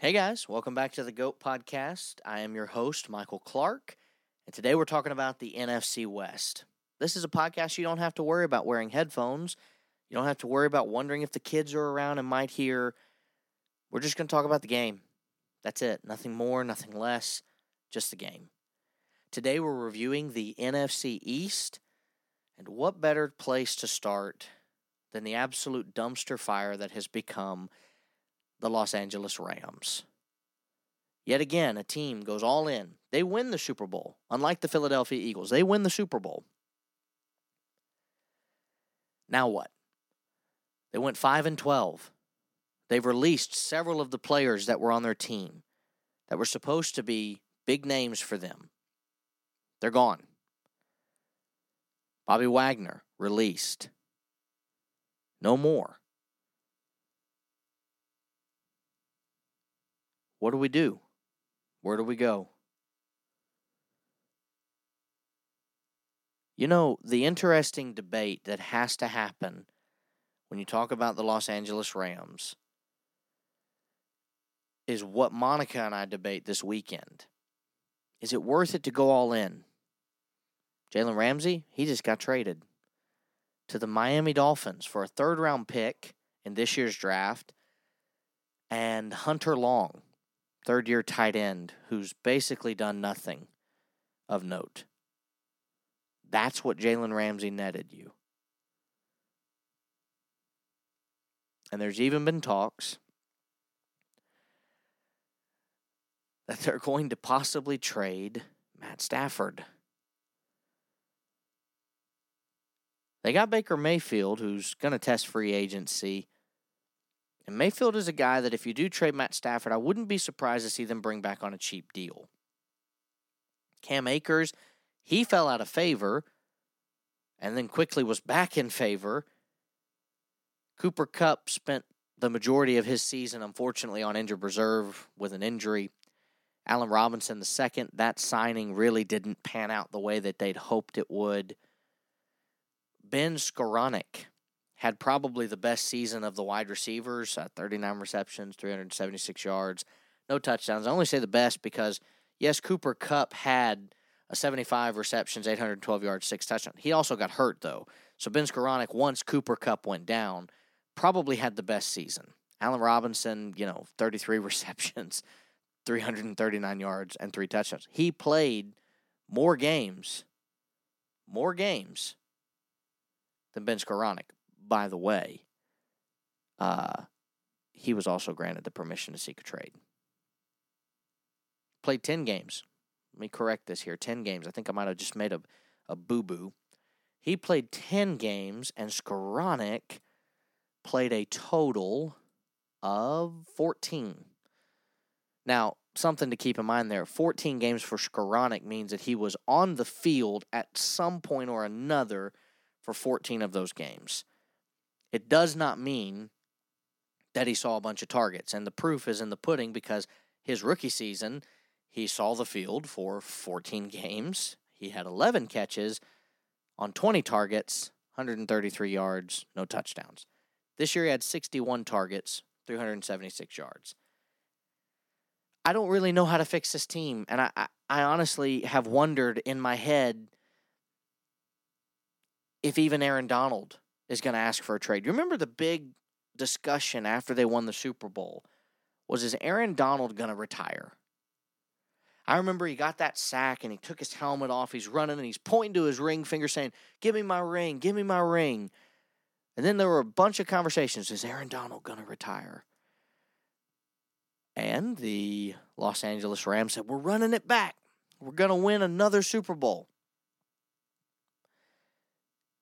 Hey guys, welcome back to the GOAT podcast. I am your host, Michael Clark, and today we're talking about the NFC West. This is a podcast you don't have to worry about wearing headphones. You don't have to worry about wondering if the kids are around and might hear. We're just going to talk about the game. That's it. Nothing more, nothing less, just the game. Today we're reviewing the NFC East, and what better place to start than the absolute dumpster fire that has become the Los Angeles Rams. Yet again, a team goes all in. They win the Super Bowl, unlike the Philadelphia Eagles. They win the Super Bowl. Now what? They went 5 and 12. They've released several of the players that were on their team that were supposed to be big names for them. They're gone. Bobby Wagner released. No more. What do we do? Where do we go? You know, the interesting debate that has to happen when you talk about the Los Angeles Rams is what Monica and I debate this weekend. Is it worth it to go all in? Jalen Ramsey, he just got traded to the Miami Dolphins for a third round pick in this year's draft and Hunter Long third year tight end who's basically done nothing of note. That's what Jalen Ramsey netted you. And there's even been talks that they're going to possibly trade Matt Stafford. They got Baker Mayfield, who's going to test free agency and Mayfield is a guy that if you do trade Matt Stafford, I wouldn't be surprised to see them bring back on a cheap deal. Cam Akers, he fell out of favor and then quickly was back in favor. Cooper Kupp spent the majority of his season, unfortunately, on injured reserve with an injury. Allen Robinson, the second, that signing really didn't pan out the way that they'd hoped it would. Ben Skowronek, had probably the best season of the wide receivers uh, 39 receptions, 376 yards, no touchdowns. I only say the best because, yes, Cooper Kupp had a 75 receptions, 812 yards, six touchdowns. He also got hurt, though. So Ben Skowronek, once Cooper Kupp went down, probably had the best season. Allen Robinson, you know, 33 receptions, 339 yards, and three touchdowns. He played more games, more games than Ben Skowronek by the way, uh, he was also granted the permission to seek a trade. Played 10 games. Let me correct this here 10 games. I think I might have just made a, a boo boo. He played 10 games, and Skowronek played a total of 14. Now, something to keep in mind there 14 games for Skowronek means that he was on the field at some point or another for 14 of those games. It does not mean that he saw a bunch of targets. And the proof is in the pudding because his rookie season, he saw the field for 14 games. He had 11 catches on 20 targets, 133 yards, no touchdowns. This year he had 61 targets, 376 yards. I don't really know how to fix this team. And I, I, I honestly have wondered in my head if even Aaron Donald is going to ask for a trade. You remember the big discussion after they won the Super Bowl was is Aaron Donald going to retire? I remember he got that sack and he took his helmet off. He's running and he's pointing to his ring finger saying, Give me my ring, give me my ring. And then there were a bunch of conversations. Is Aaron Donald going to retire? And the Los Angeles Rams said, We're running it back. We're going to win another Super Bowl.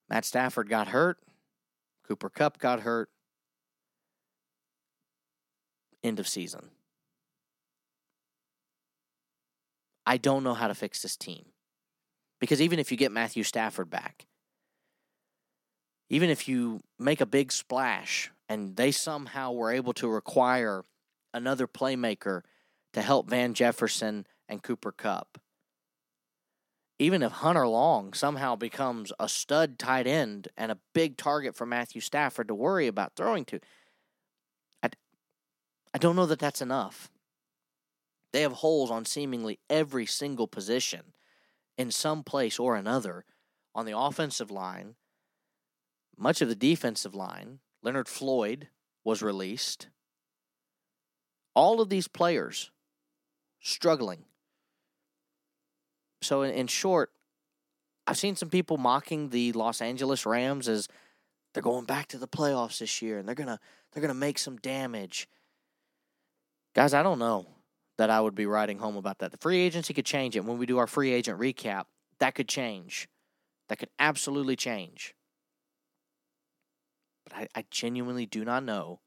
Matt Stafford got hurt. Cooper Kupp got hurt. End of season. I don't know how to fix this team. Because even if you get Matthew Stafford back, even if you make a big splash and they somehow were able to require another playmaker to help Van Jefferson and Cooper Kupp, even if Hunter Long somehow becomes a stud tight end and a big target for Matthew Stafford to worry about throwing to, I, I don't know that that's enough. They have holes on seemingly every single position in some place or another on the offensive line, much of the defensive line. Leonard Floyd was released. All of these players struggling. So, in, in short, I've seen some people mocking the Los Angeles Rams as they're going back to the playoffs this year and they're gonna they're gonna make some damage. Guys, I don't know that I would be writing home about that. The free agency could change it. When we do our free agent recap, that could change. That could absolutely change. But I, I genuinely do not know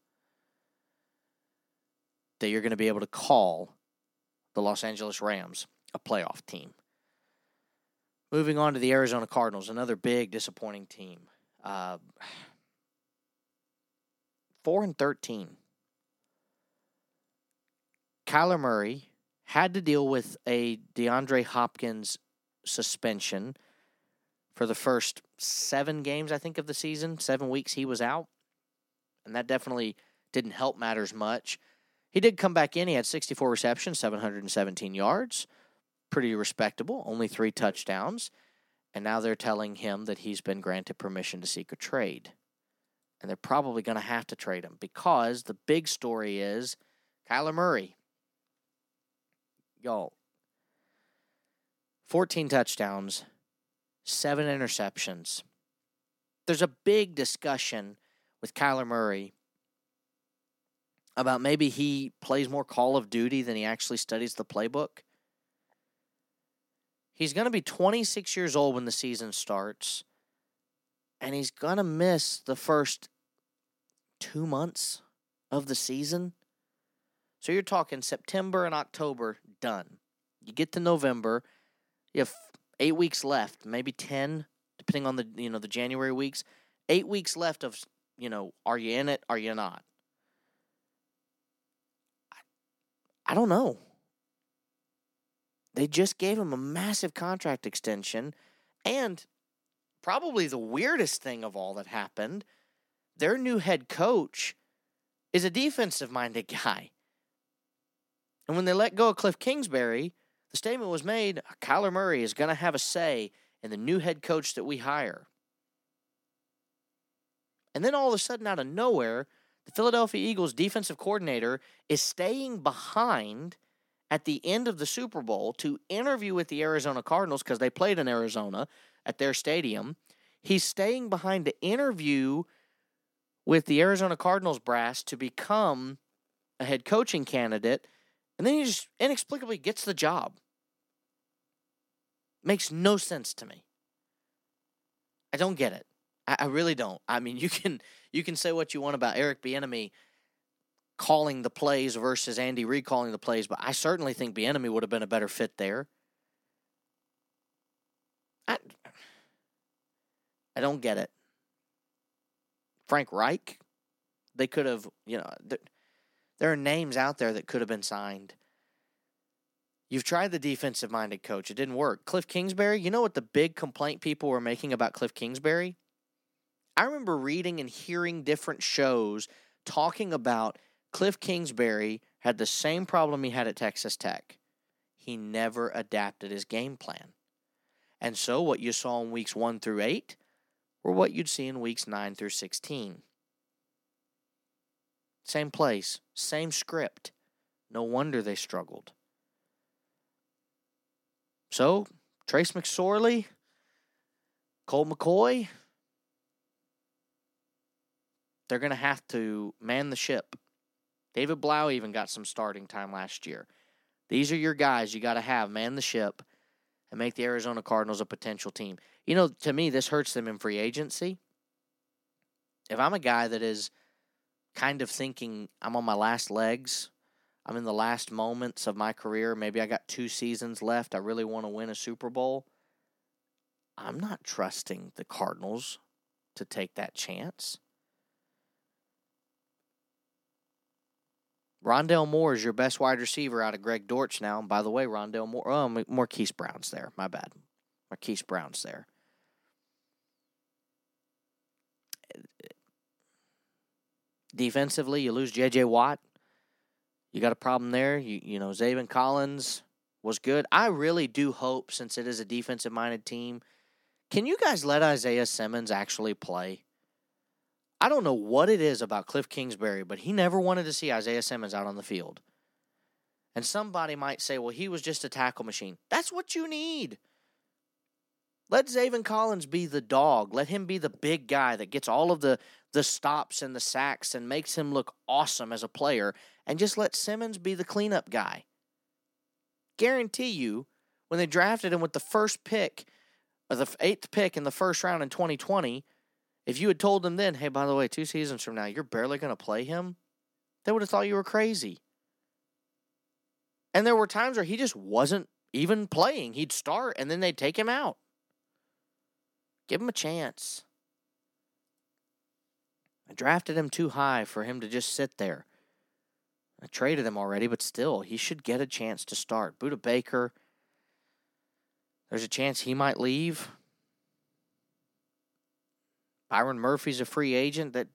that you're going to be able to call the Los Angeles Rams a playoff team. Moving on to the Arizona Cardinals, another big disappointing team. Uh, four and thirteen. Kyler Murray had to deal with a DeAndre Hopkins suspension for the first seven games, I think, of the season. Seven weeks he was out. And that definitely didn't help matters much. He did come back in. He had 64 receptions, 717 yards. Pretty respectable, only three touchdowns. And now they're telling him that he's been granted permission to seek a trade. And they're probably going to have to trade him because the big story is Kyler Murray y'all, 14 touchdowns, seven interceptions. There's a big discussion with Kyler Murray about maybe he plays more Call of Duty than he actually studies the playbook. He's going to be 26 years old when the season starts, and he's going to miss the first two months of the season. So you're talking September and October done. You get to November, you have eight weeks left, maybe ten, depending on the you know the January weeks. Eight weeks left of you know, are you in it? Are you not? I, I don't know. They just gave him a massive contract extension, and probably the weirdest thing of all that happened, their new head coach is a defensive minded guy. And when they let go of Cliff Kingsbury, the statement was made uh, Kyler Murray is going to have a say in the new head coach that we hire. And then all of a sudden, out of nowhere, the Philadelphia Eagles defensive coordinator is staying behind at the end of the Super Bowl to interview with the Arizona Cardinals because they played in Arizona at their stadium. He's staying behind to interview with the Arizona Cardinals brass to become a head coaching candidate and then he just inexplicably gets the job. Makes no sense to me. I don't get it. I, I really don't. I mean, you can you can say what you want about Eric Bieniemy calling the plays versus Andy Reid calling the plays, but I certainly think Bieniemy would have been a better fit there. I I don't get it. Frank Reich, they could have, you know, there are names out there that could have been signed. You've tried the defensive minded coach. It didn't work. Cliff Kingsbury, you know what the big complaint people were making about Cliff Kingsbury? I remember reading and hearing different shows talking about Cliff Kingsbury had the same problem he had at Texas Tech. He never adapted his game plan. And so what you saw in weeks 1 through 8 were what you'd see in weeks 9 through 16. Same place, same script. No wonder they struggled. So, Trace McSorley, Colt McCoy, they're going to have to man the ship. David Blough even got some starting time last year. These are your guys you got to have man the ship and make the Arizona Cardinals a potential team. You know, to me, this hurts them in free agency. If I'm a guy that is kind of thinking I'm on my last legs. I'm in the last moments of my career. Maybe I got two seasons left. I really want to win a Super Bowl. I'm not trusting the Cardinals to take that chance. Rondale Moore is your best wide receiver out of Greg Dortch now. And by the way, Rondale Moore, oh, Marquise Brown's there. My bad. Marquise Brown's there. Defensively, you lose J.J. Watt. You got a problem there. You you know, Zaven Collins was good. I really do hope, since it is a defensive minded team, can you guys let Isaiah Simmons actually play? I don't know what it is about Cliff Kingsbury, but he never wanted to see Isaiah Simmons out on the field. And somebody might say, well, he was just a tackle machine. That's what you need. Let Zaven Collins be the dog. Let him be the big guy that gets all of the, the stops and the sacks and makes him look awesome as a player. And just let Simmons be the cleanup guy. Guarantee you, when they drafted him with the first pick, or the eighth pick in the first round in 2020, if you had told them then, hey, by the way, two seasons from now, you're barely going to play him, they would have thought you were crazy. And there were times where he just wasn't even playing. He'd start and then they'd take him out. Give him a chance. I drafted him too high for him to just sit there. I traded him already, but still, he should get a chance to start. Budda Baker, there's a chance he might leave. Byron Murphy's a free agent that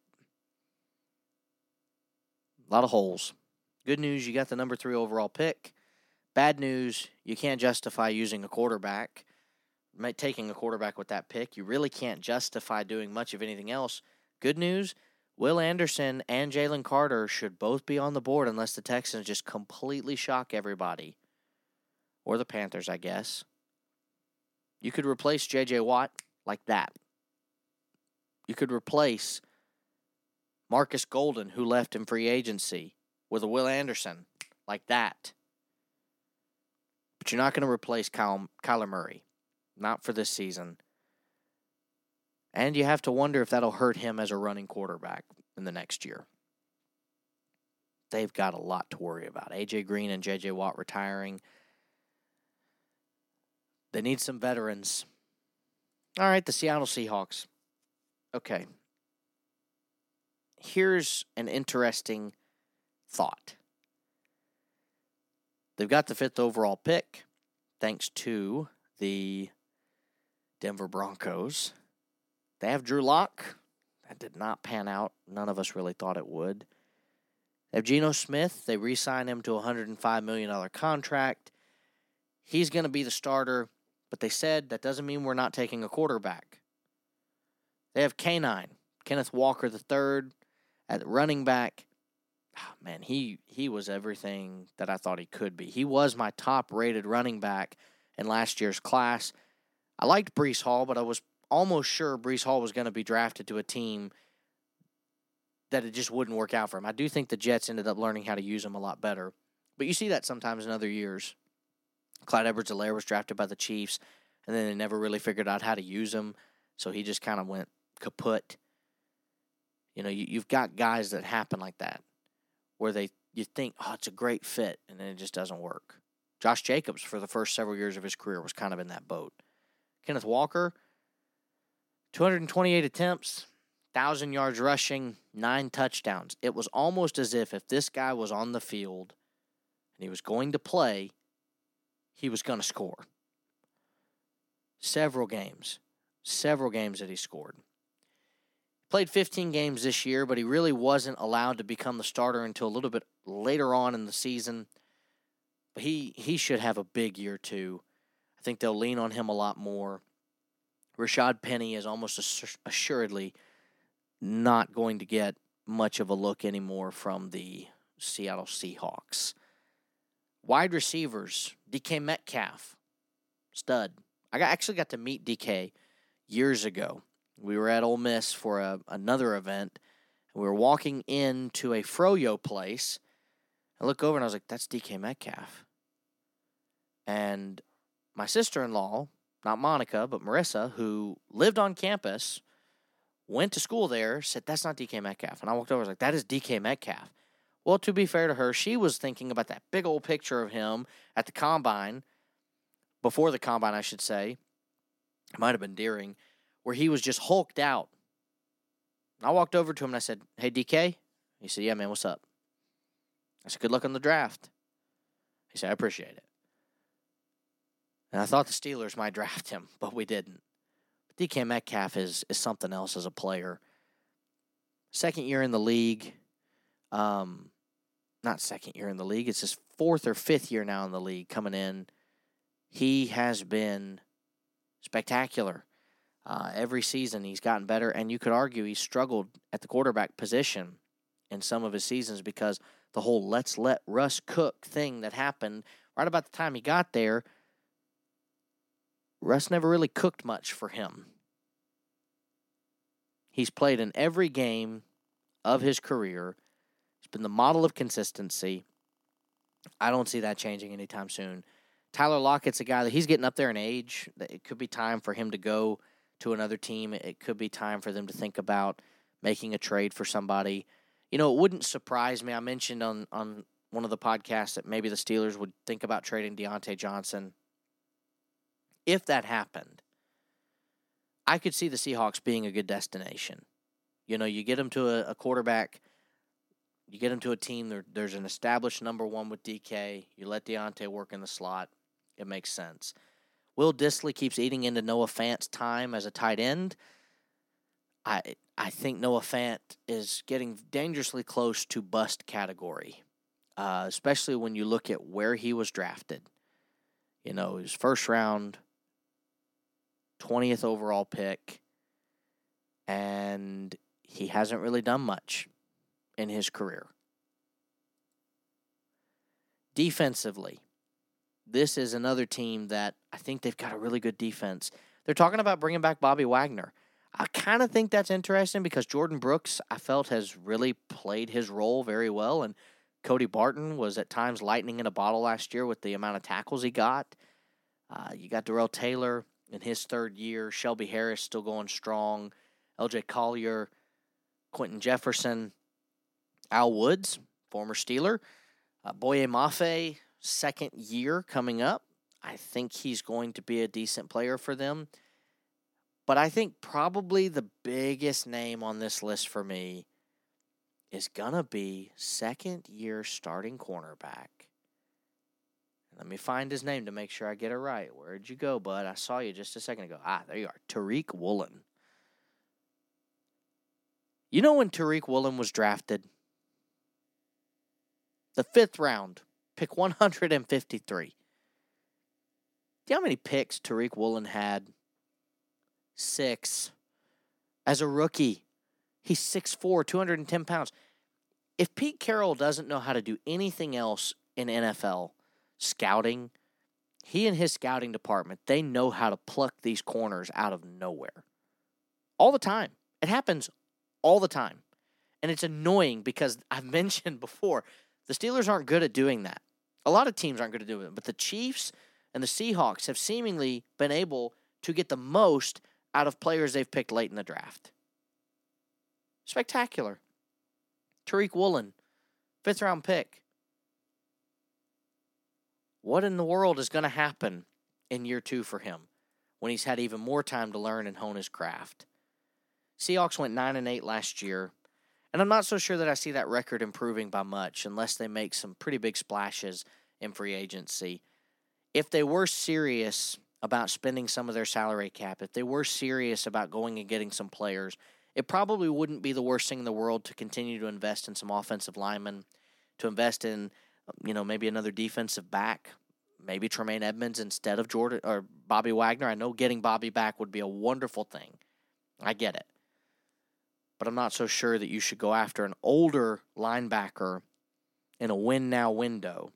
a lot of holes. Good news, you got the number three overall pick. Bad news, you can't justify using a quarterback, taking a quarterback with that pick. You really can't justify doing much of anything else. Good news, Will Anderson and Jalen Carter should both be on the board unless the Texans just completely shock everybody. Or the Panthers, I guess. You could replace J.J. Watt like that. You could replace Markus Golden, who left in free agency, with a Will Anderson like that. But you're not going to replace Kyle, Kyler Murray. Not for this season. And you have to wonder if that'll hurt him as a running quarterback in the next year. They've got a lot to worry about. AJ Green and JJ Watt retiring. They need some veterans. All right, the Seattle Seahawks. Okay. Here's an interesting thought. They've got the fifth overall pick, thanks to the Denver Broncos. They have Drew Lock. That did not pan out. None of us really thought it would. They have Geno Smith. They re signed him to a $105 million contract. He's going to be the starter, but they said that doesn't mean we're not taking a quarterback. They have K9, Kenneth Walker III at running back. Oh, man, he, he was everything that I thought he could be. He was my top rated running back in last year's class. I liked Breece Hall, but I was almost sure Breece Hall was going to be drafted to a team that it just wouldn't work out for him. I do think the Jets ended up learning how to use him a lot better. But you see that sometimes in other years. Clyde Edwards Helaire was drafted by the Chiefs, and then they never really figured out how to use him. So he just kind of went kaput. You know, you, you've got guys that happen like that, where they you think, oh, it's a great fit, and then it just doesn't work. Josh Jacobs, for the first several years of his career, was kind of in that boat. Kenneth Walker, 228 attempts, 1,000 yards rushing, nine touchdowns. It was almost as if if this guy was on the field and he was going to play, he was going to score. Several games, several games that he scored. Played 15 games this year, but he really wasn't allowed to become the starter until a little bit later on in the season. But he, he should have a big year, too. I think they'll lean on him a lot more. Rashad Penny is almost assuredly not going to get much of a look anymore from the Seattle Seahawks. Wide receivers, DK Metcalf, stud. I actually got to meet DK years ago. We were at Ole Miss for a, another event. We were walking into a Froyo place. I look over and I was like, that's DK Metcalf. And my sister in law not Monica, but Marissa, who lived on campus, went to school there, said, That's not DK Metcalf. And I walked over, I was like, That is DK Metcalf. Well, to be fair to her, she was thinking about that big old picture of him at the combine, before the combine, I should say. It might have been Deering, where he was just hulked out. I walked over to him and I said, Hey, DK? He said, Yeah, man, what's up? I said, Good luck on the draft. He said, I appreciate it. And I thought the Steelers might draft him, but we didn't. But DK Metcalf is, is something else as a player. Second year in the league. Um, not second year in the league, it's his fourth or fifth year now in the league coming in. He has been spectacular. Uh, every season he's gotten better, and you could argue he struggled at the quarterback position in some of his seasons because the whole let's let Russ cook thing that happened right about the time he got there, Russ never really cooked much for him. He's played in every game of his career. He's been the model of consistency. I don't see that changing anytime soon. Tyler Lockett's a guy that he's getting up there in age. It could be time for him to go to another team. It could be time for them to think about making a trade for somebody. You know, it wouldn't surprise me. I mentioned on on one of the podcasts that maybe the Steelers would think about trading Diontae Johnson. If that happened, I could see the Seahawks being a good destination. You know, you get them to a, a quarterback, you get them to a team. There, there's an established number one with DK. You let Diontae work in the slot. It makes sense. Will Dissly keeps eating into Noah Fant's time as a tight end. I I think Noah Fant is getting dangerously close to bust category, uh, especially when you look at where he was drafted. You know, his first round, 20th overall pick, and he hasn't really done much in his career. Defensively, this is another team that I think they've got a really good defense. They're talking about bringing back Bobby Wagner. I kind of think that's interesting because Jordyn Brooks, I felt, has really played his role very well. And Cody Barton was at times lightning in a bottle last year with the amount of tackles he got. Uh, you got Darrell Taylor in his third year. Shelby Harris still going strong. LJ Collier, Quinton Jefferson, Al Woods, former Steeler, uh, Boye Mafe, second year coming up. I think he's going to be a decent player for them. But I think probably the biggest name on this list for me is going to be second year starting cornerback. Let me find his name to make sure I get it right. Where'd you go, bud? I saw you just a second ago. Ah, there you are. Tariq Woolen. You know when Tariq Woolen was drafted? The fifth round, pick 153. Do you know how many picks Tariq Woolen had? Six. As a rookie, he's 6'4, 210 pounds. If Pete Carroll doesn't know how to do anything else in NFL, scouting, he and his scouting department, they know how to pluck these corners out of nowhere. All the time. It happens all the time. And it's annoying because I've mentioned before, the Steelers aren't good at doing that. A lot of teams aren't going to do it, but the Chiefs and the Seahawks have seemingly been able to get the most out of players they've picked late in the draft. Spectacular. Tariq Woolen, fifth round pick. What in the world is going to happen in year two for him when he's had even more time to learn and hone his craft? Seahawks went 9 and 8 last year, and I'm not so sure that I see that record improving by much unless they make some pretty big splashes in free agency. If they were serious about spending some of their salary cap, if they were serious about going and getting some players, it probably wouldn't be the worst thing in the world to continue to invest in some offensive linemen, to invest in you know, maybe another defensive back, maybe Tremaine Edmunds instead of Jordyn or Bobby Wagner. I know getting Bobby back would be a wonderful thing. I get it. But I'm not so sure that you should go after an older linebacker in a win now window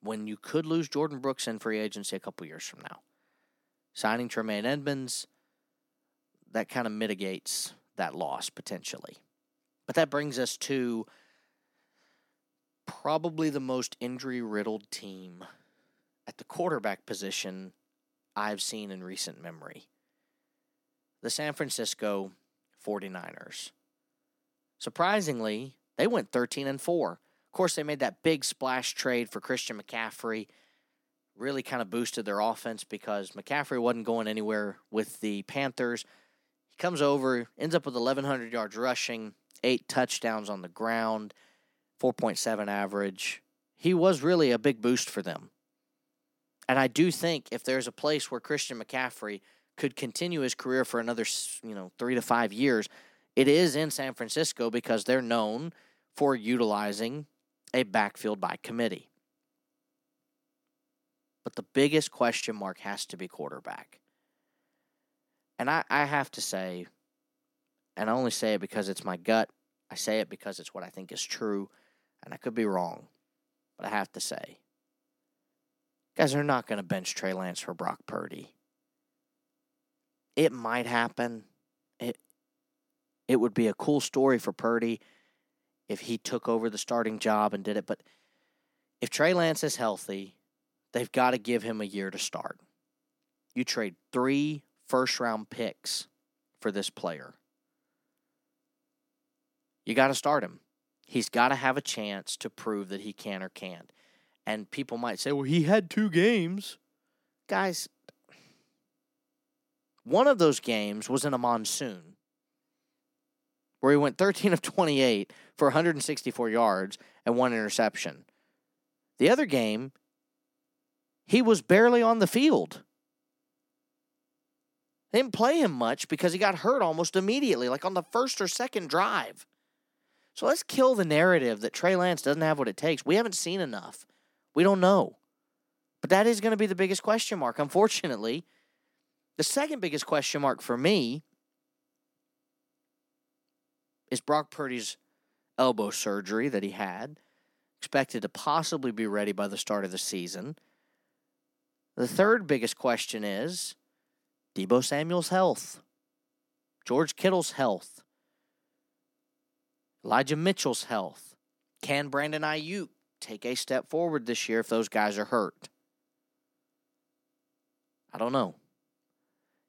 when you could lose Jordyn Brooks in free agency a couple years from now. Signing Tremaine Edmunds, that kind of mitigates that loss potentially. But that brings us to probably the most injury riddled team at the quarterback position I've seen in recent memory the San Francisco 49ers. Surprisingly, they went 13 and 4. Of course, they made that big splash trade for Christian McCaffrey. Really kind of boosted their offense because McCaffrey wasn't going anywhere with the Panthers. He comes over, ends up with 1,100 yards rushing, eight touchdowns on the ground. 4.7 average. He was really a big boost for them. And I do think if there's a place where Christian McCaffrey could continue his career for another, you know, 3 to 5 years, it is in San Francisco because they're known for utilizing a backfield by committee. But the biggest question mark has to be quarterback. And I, I have to say, and I only say it because it's my gut, I say it because it's what I think is true, and I could be wrong, but I have to say, guys are not going to bench Trey Lance for Brock Purdy. It might happen. It it would be a cool story for Purdy if he took over the starting job and did it, but if Trey Lance is healthy, they've got to give him a year to start. You trade three first round picks for this player. You got to start him. He's got to have a chance to prove that he can or can't. And people might say, well, he had two games. Guys, one of those games was in a monsoon where he went 13 of 28 for 164 yards and one interception. The other game, he was barely on the field. They didn't play him much because he got hurt almost immediately, like on the first or second drive. So let's kill the narrative that Trey Lance doesn't have what it takes. We haven't seen enough. We don't know. But that is going to be the biggest question mark, unfortunately. The second biggest question mark for me is Brock Purdy's elbow surgery that he had, expected to possibly be ready by the start of the season. The third biggest question is Deebo Samuel's health, George Kittle's health. Elijah Mitchell's health. Can Brandon Aiyuk take a step forward this year if those guys are hurt? I don't know.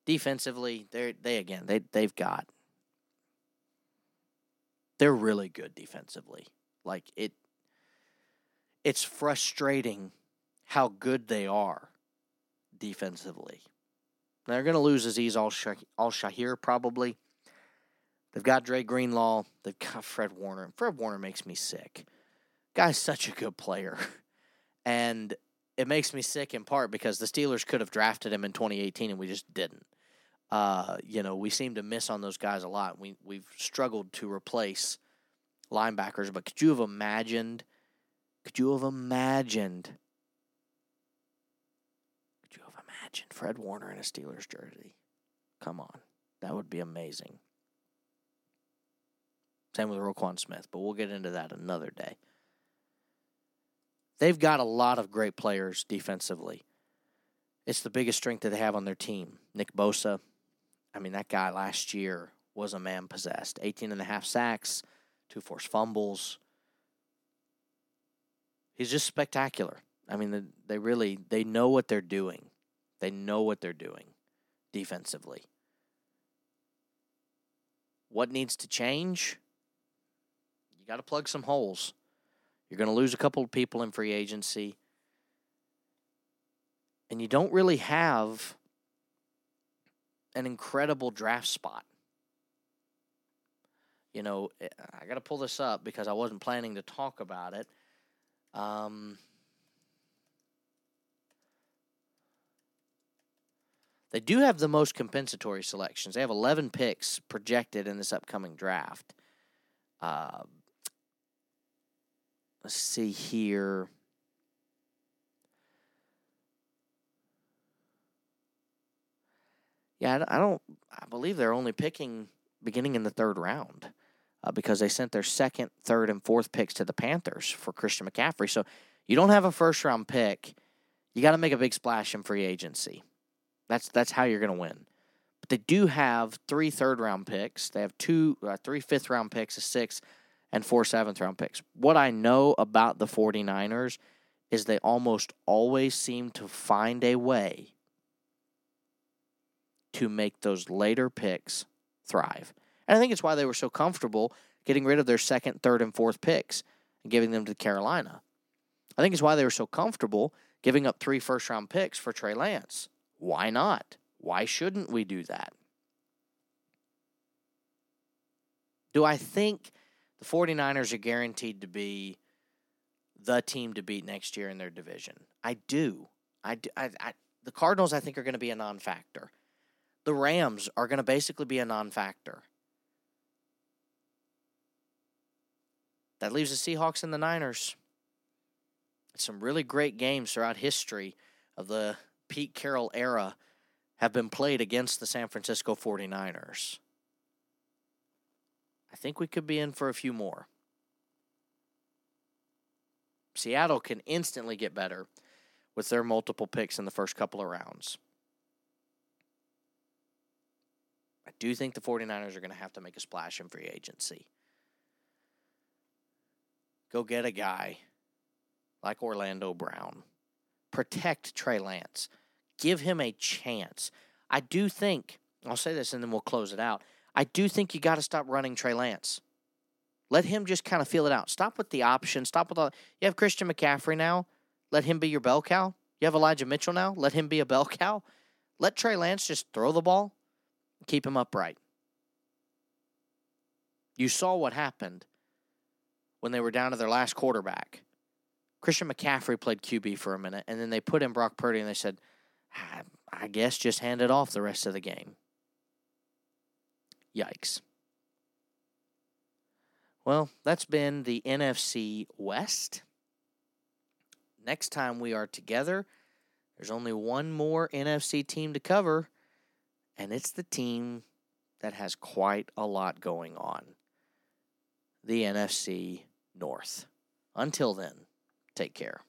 Defensively, they they again they they've got they're really good defensively. Like it it's frustrating how good they are defensively. They're going to lose Azeez Al Shaair probably. They've got Dre Greenlaw. They've got Fred Warner. Fred Warner makes me sick. Guy's such a good player. And it makes me sick in part because the Steelers could have drafted him in 2018 and we just didn't. Uh, you know, we seem to miss on those guys a lot. We we've struggled to replace linebackers, but could you have imagined could you have imagined could you have imagined Fred Warner in a Steelers jersey? Come on. That would be amazing. Same with Roquan Smith, but we'll get into that another day. They've got a lot of great players defensively. It's the biggest strength that they have on their team. Nick Bosa, I mean, that guy last year was a man possessed. 18 and a half sacks, two forced fumbles. He's just spectacular. I mean, they really they know what they're doing. They know what they're doing defensively. What needs to change? You got to plug some holes. You're going to lose a couple of people in free agency. And you don't really have an incredible draft spot. You know, eh, I got to pull this up because I wasn't planning to talk about it. Um, they do have the most compensatory selections. They have 11 picks projected in this upcoming draft. Uh, let's see here. Yeah, I don't. I believe they're only picking beginning in the third round uh, because they sent their second, third, and fourth picks to the Panthers for Christian McCaffrey. So you don't have a first round pick. You got to make a big splash in free agency. That's that's how you're going to win. But they do have three third round picks. They have two, uh, three fifth round picks, a six, and four seventh round picks. What I know about the 49ers is they almost always seem to find a way to make those later picks thrive. And I think it's why they were so comfortable getting rid of their second, third, and fourth picks and giving them to Carolina. I think it's why they were so comfortable giving up three first round picks for Trey Lance. Why not? Why shouldn't we do that? Do I think the 49ers are guaranteed to be the team to beat next year in their division. I do. I, do, I, I the Cardinals I think are going to be a non-factor. The Rams are going to basically be a non-factor. That leaves the Seahawks and the Niners. some really great games throughout history of the Pete Carroll era have been played against the San Francisco 49ers. I think we could be in for a few more. Seattle can instantly get better with their multiple picks in the first couple of rounds. I do you think the 49ers are going to have to make a splash in free agency. Go get a guy like Orlando Brown. Protect Trey Lance. Give him a chance. I do think, I'll say this and then we'll close it out. I do think you got to stop running Trey Lance. Let him just kind of feel it out. Stop with the option. Stop with all. You have Christian McCaffrey now. Let him be your bell cow. You have Elijah Mitchell now. Let him be a bell cow. Let Trey Lance just throw the ball. Keep him upright. You saw what happened when they were down to their last quarterback. Christian McCaffrey played QB for a minute, and then they put in Brock Purdy, and they said, ah, I guess just hand it off the rest of the game. Yikes. Well, that's been the NFC West. Next time we are together, there's only one more NFC team to cover, and it's the team that has quite a lot going on the NFC North. Until then, take care.